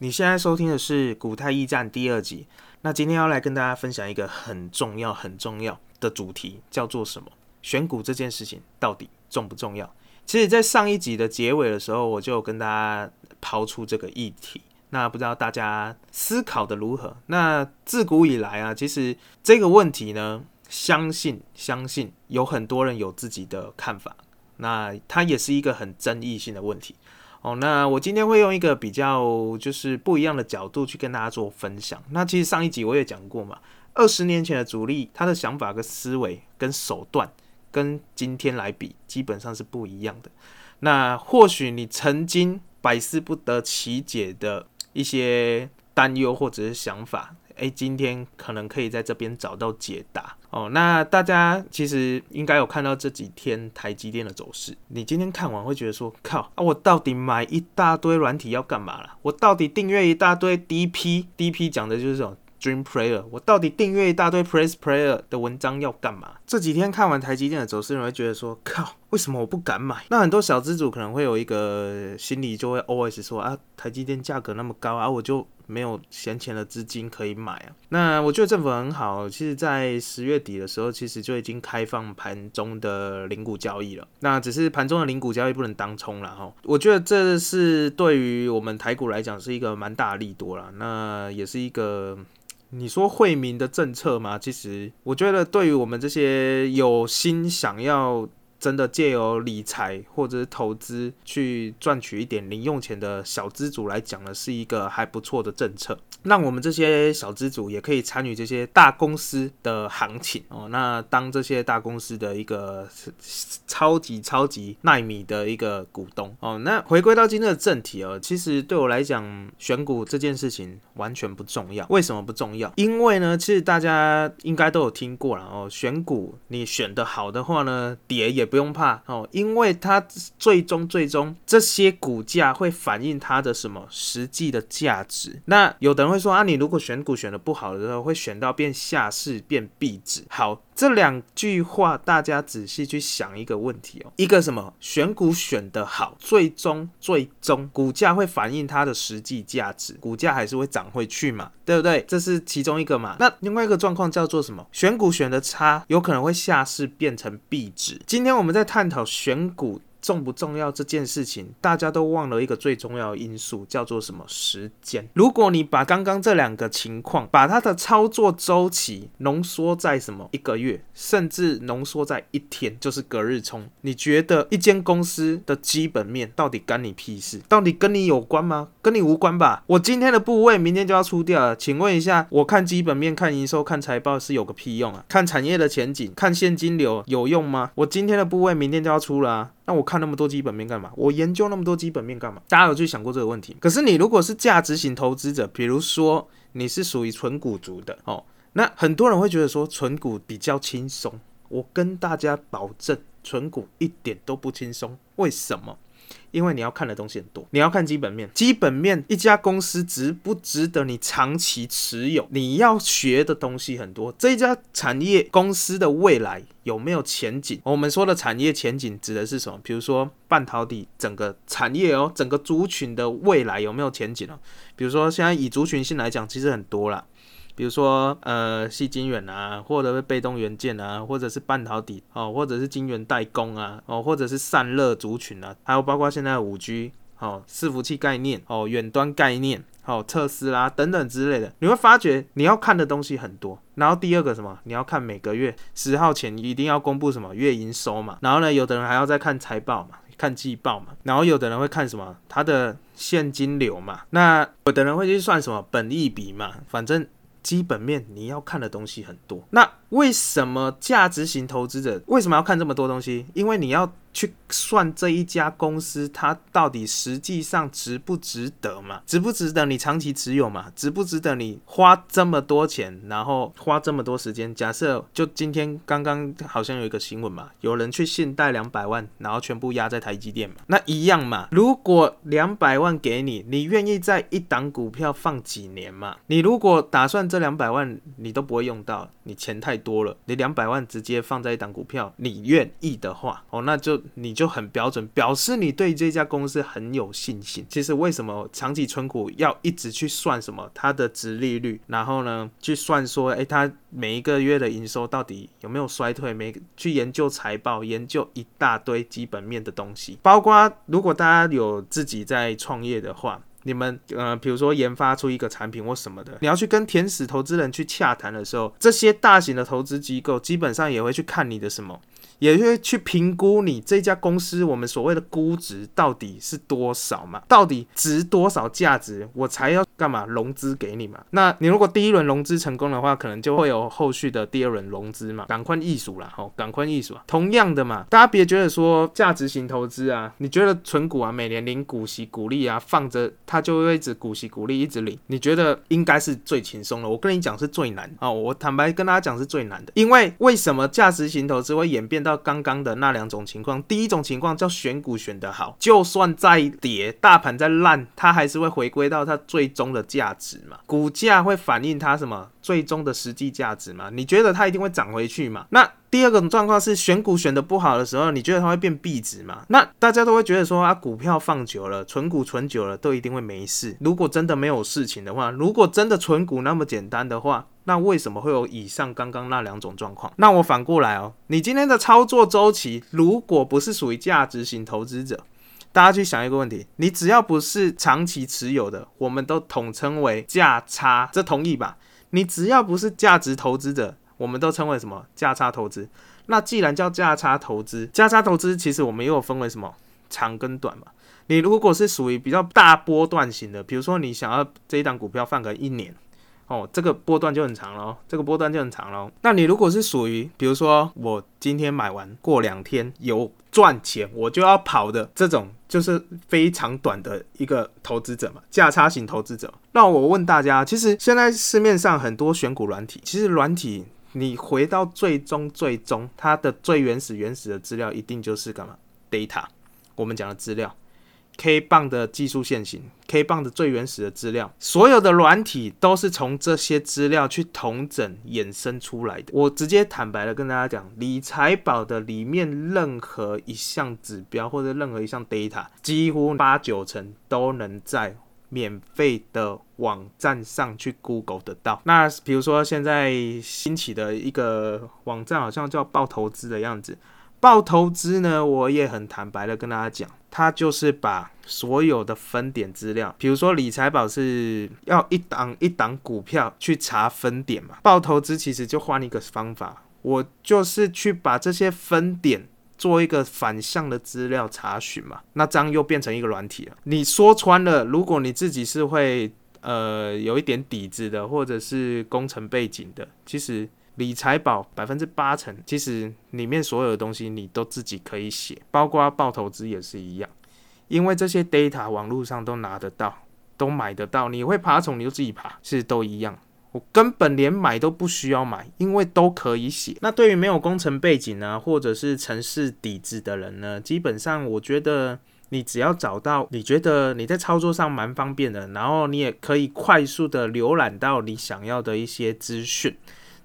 你现在收听的是《古太驿站》第二集。那今天要来跟大家分享一个很重要、很重要的主题，叫做什么？选股这件事情到底重不重要？其实，在上一集的结尾的时候，我就跟大家抛出这个议题。那不知道大家思考的如何？那自古以来啊，其实这个问题呢，相信相信有很多人有自己的看法。那它也是一个很争议性的问题。哦，那我今天会用一个比较就是不一样的角度去跟大家做分享。那其实上一集我也讲过嘛，二十年前的主力，他的想法跟思维跟手段，跟今天来比，基本上是不一样的。那或许你曾经百思不得其解的一些担忧或者是想法。哎，今天可能可以在这边找到解答哦。那大家其实应该有看到这几天台积电的走势。你今天看完会觉得说，靠啊，我到底买一大堆软体要干嘛了？我到底订阅一大堆 DP？DP 讲的就是这种 Dream Player。我到底订阅一大堆 Press Player 的文章要干嘛？这几天看完台积电的走势，你会觉得说，靠，为什么我不敢买？那很多小资主可能会有一个心理，就会 always 说啊，台积电价格那么高啊，我就。没有闲钱的资金可以买啊，那我觉得政府很好，其实，在十月底的时候，其实就已经开放盘中的零股交易了。那只是盘中的零股交易不能当冲了哈。我觉得这是对于我们台股来讲是一个蛮大的利多了。那也是一个你说惠民的政策嘛？其实我觉得对于我们这些有心想要。真的借由理财或者是投资去赚取一点零用钱的小资主来讲呢，是一个还不错的政策。让我们这些小资主也可以参与这些大公司的行情哦。那当这些大公司的一个超级超级耐米的一个股东哦。那回归到今天的正题哦，其实对我来讲，选股这件事情完全不重要。为什么不重要？因为呢，其实大家应该都有听过了哦。选股你选的好的话呢，跌也不不用怕哦，因为它最终最终这些股价会反映它的什么实际的价值。那有的人会说啊，你如果选股选的不好的时候，会选到变下市变壁纸。好。这两句话，大家仔细去想一个问题哦。一个什么选股选得好，最终最终股价会反映它的实际价值，股价还是会涨回去嘛，对不对？这是其中一个嘛。那另外一个状况叫做什么？选股选的差，有可能会下市变成壁纸。今天我们在探讨选股。重不重要这件事情，大家都忘了一个最重要的因素，叫做什么？时间。如果你把刚刚这两个情况，把它的操作周期浓缩在什么一个月，甚至浓缩在一天，就是隔日冲。你觉得一间公司的基本面到底干你屁事？到底跟你有关吗？跟你无关吧。我今天的部位明天就要出掉了，请问一下，我看基本面、看营收、看财报是有个屁用啊？看产业的前景、看现金流有用吗？我今天的部位明天就要出了啊。那我看那么多基本面干嘛？我研究那么多基本面干嘛？大家有去想过这个问题？可是你如果是价值型投资者，比如说你是属于纯股族的哦，那很多人会觉得说纯股比较轻松。我跟大家保证，纯股一点都不轻松。为什么？因为你要看的东西很多，你要看基本面，基本面一家公司值不值得你长期持有？你要学的东西很多，这家产业公司的未来有没有前景？我们说的产业前景指的是什么？比如说半导体整个产业哦，整个族群的未来有没有前景哦？比如说现在以族群性来讲，其实很多啦。比如说，呃，细晶圆啊，或者是被动元件啊，或者是半导体哦，或者是晶圆代工啊，哦，或者是散热族群啊，还有包括现在五 G 哦，伺服器概念哦，远端概念哦，特斯拉等等之类的，你会发觉你要看的东西很多。然后第二个什么，你要看每个月十号前一定要公布什么月营收嘛。然后呢，有的人还要再看财报嘛，看季报嘛。然后有的人会看什么，它的现金流嘛。那有的人会去算什么本益比嘛，反正。基本面你要看的东西很多，那为什么价值型投资者为什么要看这么多东西？因为你要。去算这一家公司，它到底实际上值不值得嘛？值不值得你长期持有嘛？值不值得你花这么多钱，然后花这么多时间？假设就今天刚刚好像有一个新闻嘛，有人去信贷两百万，然后全部压在台积电嘛，那一样嘛。如果两百万给你，你愿意在一档股票放几年嘛？你如果打算这两百万你都不会用到，你钱太多了，你两百万直接放在一档股票，你愿意的话，哦，那就。你就很标准，表示你对这家公司很有信心。其实为什么长期存股要一直去算什么它的值利率，然后呢去算说，诶，它每一个月的营收到底有没有衰退？每去研究财报，研究一大堆基本面的东西，包括如果大家有自己在创业的话。你们呃，比如说研发出一个产品或什么的，你要去跟天使投资人去洽谈的时候，这些大型的投资机构基本上也会去看你的什么。也会去评估你这家公司，我们所谓的估值到底是多少嘛？到底值多少价值，我才要干嘛融资给你嘛？那你如果第一轮融资成功的话，可能就会有后续的第二轮融资嘛？赶快艺术啦，吼，赶快艺术啊！同样的嘛，大家别觉得说价值型投资啊，你觉得存股啊，每年领股息股利啊，放着它就会一直股息股利一直领，你觉得应该是最轻松的？我跟你讲是最难啊！我坦白跟大家讲是最难的，因为为什么价值型投资会演变到？到刚刚的那两种情况，第一种情况叫选股选得好，就算再跌，大盘再烂，它还是会回归到它最终的价值嘛？股价会反映它什么最终的实际价值嘛？你觉得它一定会涨回去嘛？那第二个状况是选股选得不好的时候，你觉得它会变币值嘛？那大家都会觉得说啊，股票放久了，存股存久了都一定会没事。如果真的没有事情的话，如果真的存股那么简单的话。那为什么会有以上刚刚那两种状况？那我反过来哦，你今天的操作周期如果不是属于价值型投资者，大家去想一个问题：你只要不是长期持有的，我们都统称为价差，这同意吧？你只要不是价值投资者，我们都称为什么价差投资？那既然叫价差投资，价差投资其实我们又有分为什么长跟短嘛？你如果是属于比较大波段型的，比如说你想要这一档股票放个一年。哦，这个波段就很长了，这个波段就很长了。那你如果是属于，比如说我今天买完，过两天有赚钱，我就要跑的这种，就是非常短的一个投资者嘛，价差型投资者。那我问大家，其实现在市面上很多选股软体，其实软体你回到最终最终它的最原始原始的资料，一定就是干嘛？data，我们讲的资料。K 棒的技术线型，K 棒的最原始的资料，所有的软体都是从这些资料去统整衍生出来的。我直接坦白的跟大家讲，理财宝的里面任何一项指标或者任何一项 data，几乎八九成都能在免费的网站上去 Google 得到。那比如说现在兴起的一个网站，好像叫报投资的样子。报投资呢，我也很坦白的跟大家讲，它就是把所有的分点资料，比如说理财宝是要一档一档股票去查分点嘛，报投资其实就换一个方法，我就是去把这些分点做一个反向的资料查询嘛，那这样又变成一个软体了。你说穿了，如果你自己是会呃有一点底子的，或者是工程背景的，其实。理财宝百分之八成，其实里面所有的东西你都自己可以写，包括报投资也是一样，因为这些 data 网络上都拿得到，都买得到。你会爬虫，你就自己爬，其实都一样。我根本连买都不需要买，因为都可以写。那对于没有工程背景呢，或者是城市底子的人呢，基本上我觉得你只要找到你觉得你在操作上蛮方便的，然后你也可以快速的浏览到你想要的一些资讯。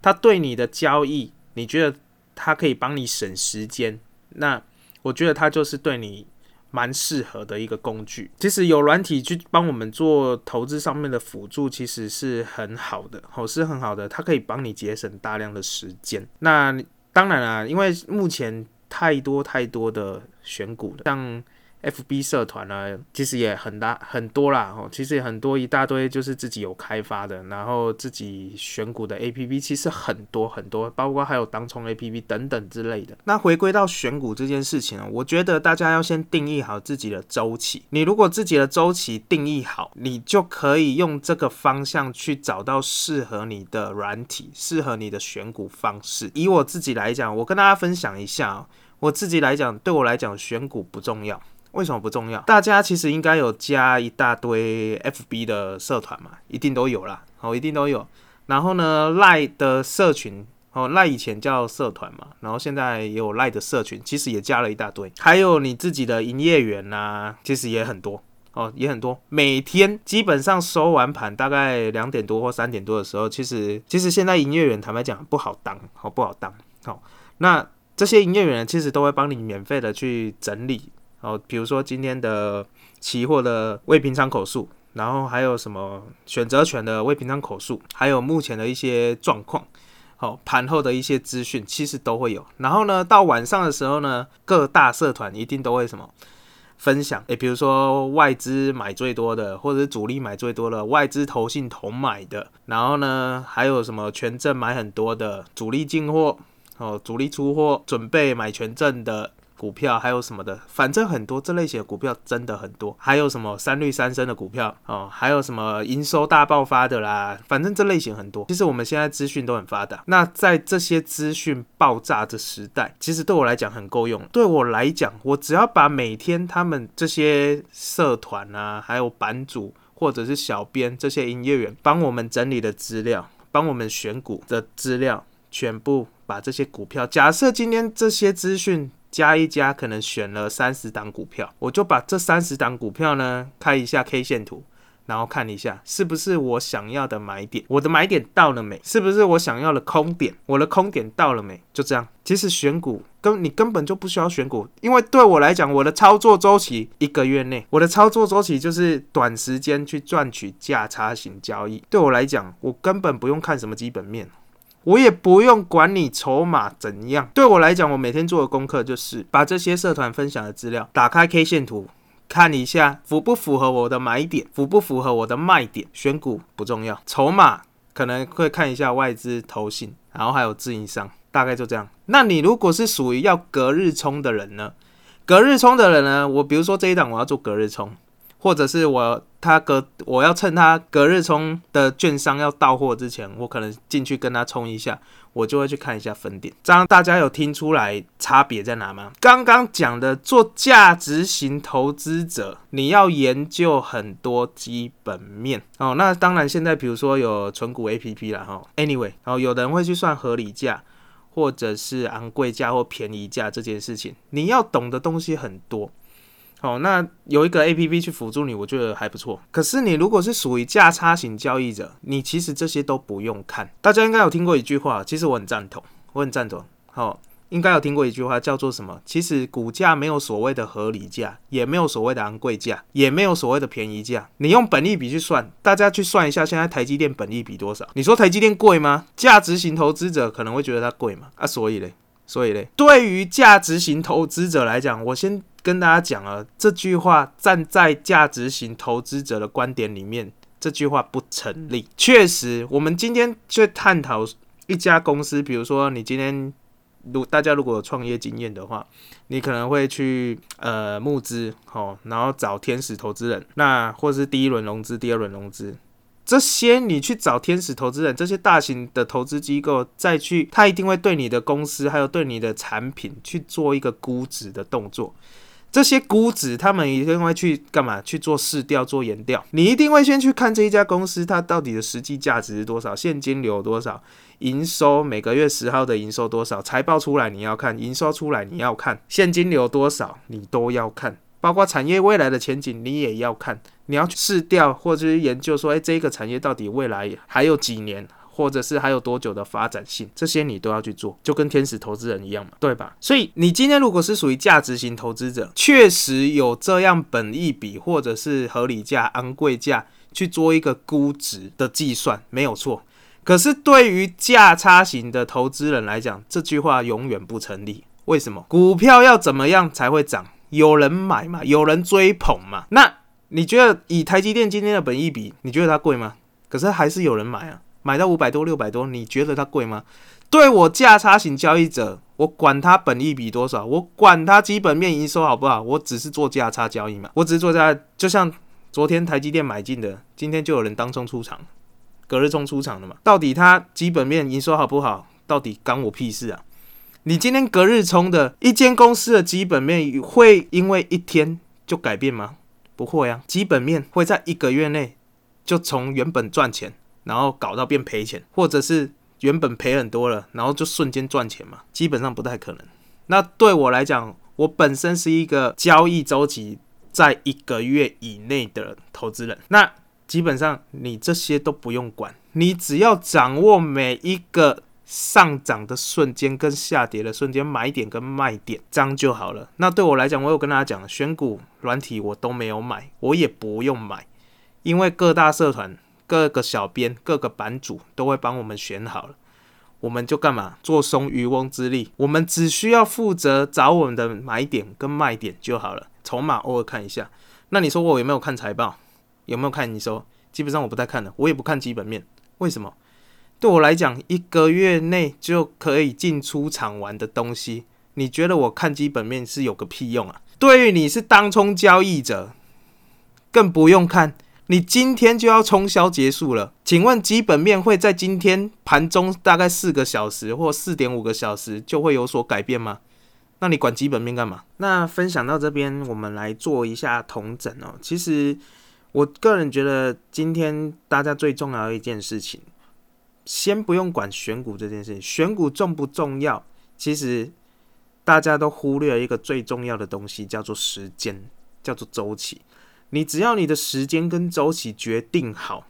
他对你的交易，你觉得他可以帮你省时间？那我觉得他就是对你蛮适合的一个工具。其实有软体去帮我们做投资上面的辅助，其实是很好的，哦，是很好的。它可以帮你节省大量的时间。那当然啦，因为目前太多太多的选股了，像。F B 社团呢，其实也很大很多啦，哦，其实也很多一大堆，就是自己有开发的，然后自己选股的 A P P，其实很多很多，包括还有当冲 A P P 等等之类的。那回归到选股这件事情啊，我觉得大家要先定义好自己的周期。你如果自己的周期定义好，你就可以用这个方向去找到适合你的软体，适合你的选股方式。以我自己来讲，我跟大家分享一下，我自己来讲，对我来讲选股不重要。为什么不重要？大家其实应该有加一大堆 FB 的社团嘛，一定都有啦，哦，一定都有。然后呢，赖的社群，哦，赖以前叫社团嘛，然后现在也有赖的社群，其实也加了一大堆。还有你自己的营业员呐，其实也很多，哦，也很多。每天基本上收完盘，大概两点多或三点多的时候，其实其实现在营业员坦白讲不好当，好不好当？好，那。这些营业员其实都会帮你免费的去整理哦，比如说今天的期货的未平仓口数，然后还有什么选择权的未平仓口数，还有目前的一些状况，好盘后的一些资讯，其实都会有。然后呢，到晚上的时候呢，各大社团一定都会什么？分享诶，比如说外资买最多的，或者是主力买最多的，外资投信同买的，然后呢，还有什么权证买很多的，主力进货哦，主力出货准备买权证的。股票还有什么的，反正很多这类型的股票真的很多，还有什么三绿三升的股票哦，还有什么营收大爆发的啦，反正这类型很多。其实我们现在资讯都很发达，那在这些资讯爆炸的时代，其实对我来讲很够用。对我来讲，我只要把每天他们这些社团啊，还有版主或者是小编这些营业员帮我们整理的资料，帮我们选股的资料，全部把这些股票，假设今天这些资讯。加一加，可能选了三十档股票，我就把这三十档股票呢开一下 K 线图，然后看一下是不是我想要的买点，我的买点到了没？是不是我想要的空点？我的空点到了没？就这样。其实选股根你根本就不需要选股，因为对我来讲，我的操作周期一个月内，我的操作周期就是短时间去赚取价差型交易。对我来讲，我根本不用看什么基本面。我也不用管你筹码怎样，对我来讲，我每天做的功课就是把这些社团分享的资料打开 K 线图看一下，符不符合我的买点，符不符合我的卖点。选股不重要，筹码可能会看一下外资、投信，然后还有自营商，大概就这样。那你如果是属于要隔日冲的人呢？隔日冲的人呢？我比如说这一档我要做隔日冲。或者是我他隔我要趁他隔日冲的券商要到货之前，我可能进去跟他冲一下，我就会去看一下分点。这样大家有听出来差别在哪吗？刚刚讲的做价值型投资者，你要研究很多基本面哦。那当然，现在比如说有纯股 A P P 了哈。Anyway，然后有的人会去算合理价，或者是昂贵价或便宜价这件事情，你要懂的东西很多。哦，那有一个 A P P 去辅助你，我觉得还不错。可是你如果是属于价差型交易者，你其实这些都不用看。大家应该有听过一句话，其实我很赞同，我很赞同。好，应该有听过一句话，叫做什么？其实股价没有所谓的合理价，也没有所谓的昂贵价，也没有所谓的便宜价。你用本利比去算，大家去算一下，现在台积电本利比多少？你说台积电贵吗？价值型投资者可能会觉得它贵嘛？啊，所以嘞，所以嘞，对于价值型投资者来讲，我先。跟大家讲了这句话，站在价值型投资者的观点里面，这句话不成立。确实，我们今天去探讨一家公司，比如说你今天如大家如果有创业经验的话，你可能会去呃募资，哦，然后找天使投资人，那或者是第一轮融资、第二轮融资。这些你去找天使投资人，这些大型的投资机构再去，他一定会对你的公司还有对你的产品去做一个估值的动作。这些估值，他们一定会去干嘛？去做市调、做研调。你一定会先去看这一家公司，它到底的实际价值是多少，现金流多少，营收每个月十号的营收多少，财报出来你要看，营收出来你要看，现金流多少你都要看，包括产业未来的前景你也要看。你要去试调或者是研究说，哎，这个产业到底未来还有几年？或者是还有多久的发展性，这些你都要去做，就跟天使投资人一样嘛，对吧？所以你今天如果是属于价值型投资者，确实有这样本益比或者是合理价、昂贵价去做一个估值的计算，没有错。可是对于价差型的投资人来讲，这句话永远不成立。为什么？股票要怎么样才会涨？有人买嘛，有人追捧嘛。那你觉得以台积电今天的本益比，你觉得它贵吗？可是还是有人买啊。买到五百多、六百多，你觉得它贵吗？对我价差型交易者，我管它本益比多少，我管它基本面营收好不好，我只是做价差交易嘛。我只是做价，就像昨天台积电买进的，今天就有人当冲出场，隔日冲出场的嘛。到底它基本面营收好不好，到底干我屁事啊？你今天隔日冲的一间公司的基本面会因为一天就改变吗？不会啊，基本面会在一个月内就从原本赚钱。然后搞到变赔钱，或者是原本赔很多了，然后就瞬间赚钱嘛？基本上不太可能。那对我来讲，我本身是一个交易周期在一个月以内的投资人，那基本上你这些都不用管，你只要掌握每一个上涨的瞬间跟下跌的瞬间，买点跟卖点，这样就好了。那对我来讲，我有跟大家讲，选股软体我都没有买，我也不用买，因为各大社团、各个小编、各个版主都会帮我们选好了，我们就干嘛做松渔翁之利，我们只需要负责找我们的买点跟卖点就好了，筹码偶尔看一下。那你说我有没有看财报？有没有看？你说基本上我不太看的，我也不看基本面，为什么？对我来讲，一个月内就可以进出场玩的东西，你觉得我看基本面是有个屁用啊？对于你是当冲交易者，更不用看，你今天就要冲销结束了。请问基本面会在今天盘中大概四个小时或四点五个小时就会有所改变吗？那你管基本面干嘛？那分享到这边，我们来做一下同整哦。其实我个人觉得，今天大家最重要的一件事情。先不用管选股这件事情，选股重不重要？其实大家都忽略了一个最重要的东西，叫做时间，叫做周期。你只要你的时间跟周期决定好，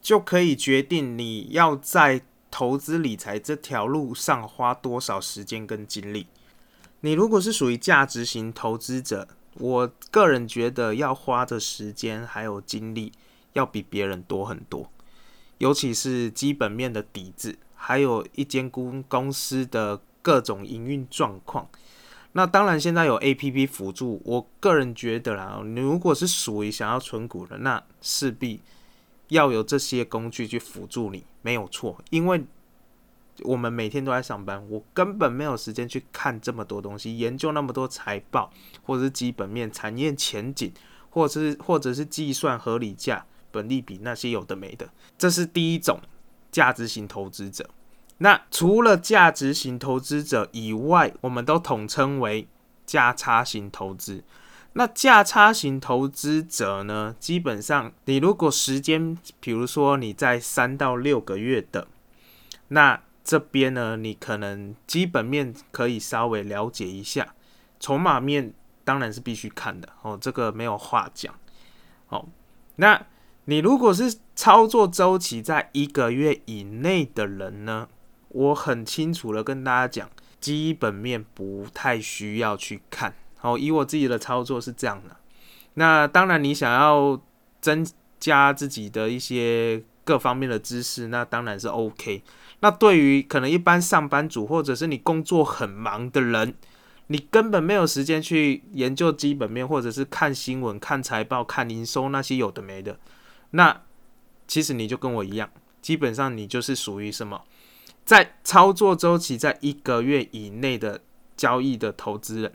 就可以决定你要在投资理财这条路上花多少时间跟精力。你如果是属于价值型投资者，我个人觉得要花的时间还有精力要比别人多很多。尤其是基本面的底子，还有一间公公司的各种营运状况。那当然，现在有 A P P 辅助，我个人觉得啦，你如果是属于想要存股的，那势必要有这些工具去辅助你，没有错。因为我们每天都在上班，我根本没有时间去看这么多东西，研究那么多财报，或者是基本面、产业前景，或者是或者是计算合理价。本利比那些有的没的，这是第一种价值型投资者。那除了价值型投资者以外，我们都统称为价差型投资。那价差型投资者呢，基本上你如果时间，比如说你在三到六个月的，那这边呢，你可能基本面可以稍微了解一下，筹码面当然是必须看的哦，这个没有话讲。哦，那。你如果是操作周期在一个月以内的人呢，我很清楚的跟大家讲，基本面不太需要去看。好，以我自己的操作是这样的。那当然，你想要增加自己的一些各方面的知识，那当然是 OK。那对于可能一般上班族或者是你工作很忙的人，你根本没有时间去研究基本面，或者是看新闻、看财报、看营收那些有的没的。那其实你就跟我一样，基本上你就是属于什么，在操作周期在一个月以内的交易的投资人。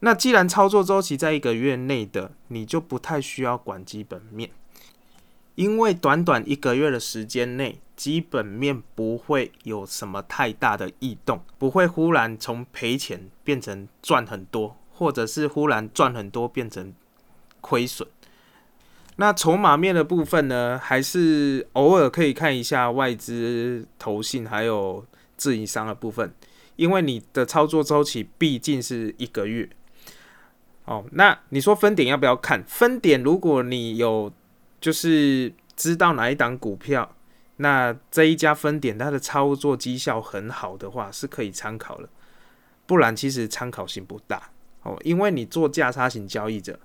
那既然操作周期在一个月内的，你就不太需要管基本面，因为短短一个月的时间内，基本面不会有什么太大的异动，不会忽然从赔钱变成赚很多，或者是忽然赚很多变成亏损。那筹码面的部分呢，还是偶尔可以看一下外资投信还有自营商的部分，因为你的操作周期毕竟是一个月。哦，那你说分点要不要看？分点如果你有就是知道哪一档股票，那这一家分点它的操作绩效很好的话，是可以参考的。不然其实参考性不大哦，因为你做价差型交易者。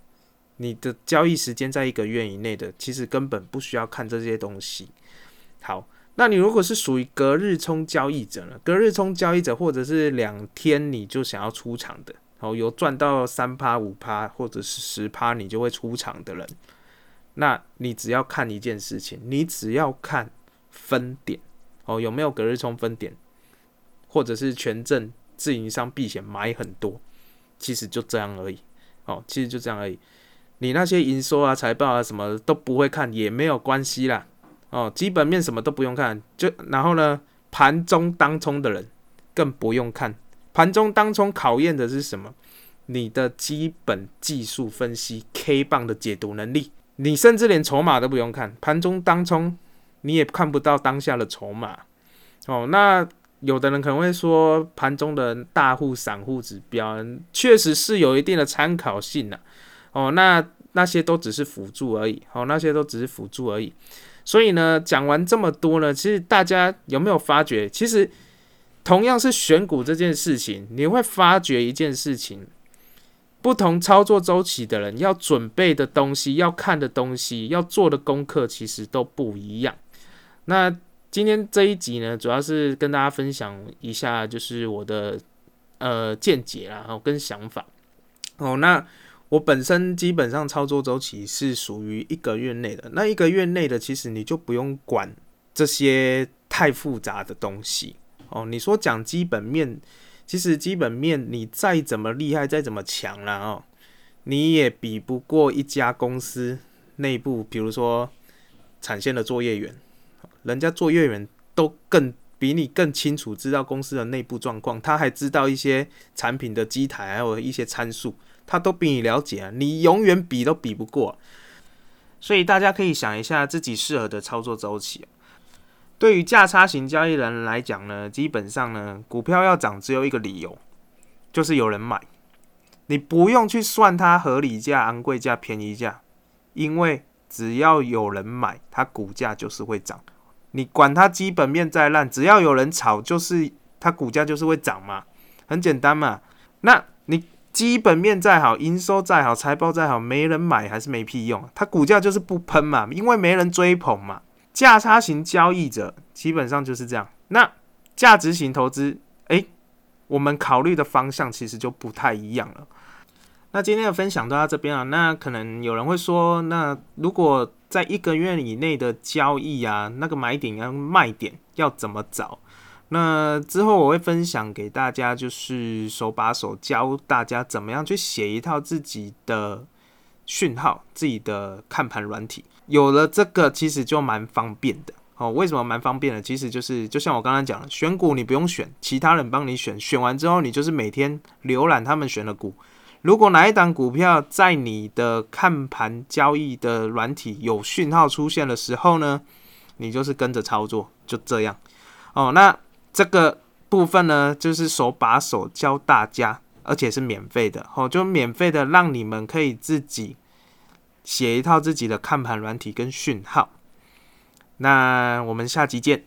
你的交易时间在一个月以内的，其实根本不需要看这些东西。好，那你如果是属于隔日冲交易者呢？隔日冲交易者，或者是两天你就想要出场的，哦，有赚到三趴五趴或者是十趴，你就会出场的人，那你只要看一件事情，你只要看分点，哦，有没有隔日冲分点，或者是权证自营商避险买很多，其实就这样而已。哦，其实就这样而已。你那些营收啊、财报啊什么都不会看也没有关系啦，哦，基本面什么都不用看，就然后呢，盘中当冲的人更不用看，盘中当冲考验的是什么？你的基本技术分析、K 棒的解读能力，你甚至连筹码都不用看，盘中当冲你也看不到当下的筹码，哦，那有的人可能会说，盘中的大户、散户指标确实是有一定的参考性的。哦，那那些都只是辅助而已。好，那些都只是辅助而已。所以呢，讲完这么多呢，其实大家有没有发觉，其实同样是选股这件事情，你会发觉一件事情：不同操作周期的人要准备的东西、要看的东西、要做的功课，其实都不一样。那今天这一集呢，主要是跟大家分享一下，就是我的呃见解啦，然后跟想法。哦，那我本身基本上操作周期是属于一个月内的，那一个月内的，其实你就不用管这些太复杂的东西。哦，你说讲基本面，其实基本面你再怎么厉害，再怎么强了哦，你也比不过一家公司内部，比如说产线的作业员。人家作业员都更比你更清楚知道公司的内部状况，他还知道一些产品的机台，还有一些参数，他都比你了解啊！你永远比都比不过。所以大家可以想一下自己适合的操作周期。对于价差型交易人来讲呢，基本上呢，股票要涨只有一个理由，就是有人买。你不用去算它合理价、昂贵价、便宜价，因为只要有人买，它股价就是会涨。你管它基本面再烂，只要有人炒，就是它股价就是会涨嘛，很简单嘛。那基本面再好，营收再好，财报再好，没人买还是没屁用，它股价就是不喷嘛，因为没人追捧嘛。价差型交易者基本上就是这样。那价值型投资，诶，我们考虑的方向其实就不太一样了。那今天的分享到这边啊，那可能有人会说，那如果在一个月以内的交易啊，那个买点跟卖点要怎么找？那之后我会分享给大家，就是手把手教大家怎么样去写一套自己的讯号、自己的看盘软体。有了这个，其实就蛮方便的哦。为什么蛮方便的？其实就是就像我刚刚讲的，选股你不用选，其他人帮你选，选完之后你就是每天浏览他们选的股。如果哪一档股票在你的看盘交易的软体有讯号出现的时候呢，你就是跟着操作，就这样哦。那这个部分呢，就是手把手教大家，而且是免费的哦，就免费的让你们可以自己写一套自己的看盘软体跟讯号。那我们下集见。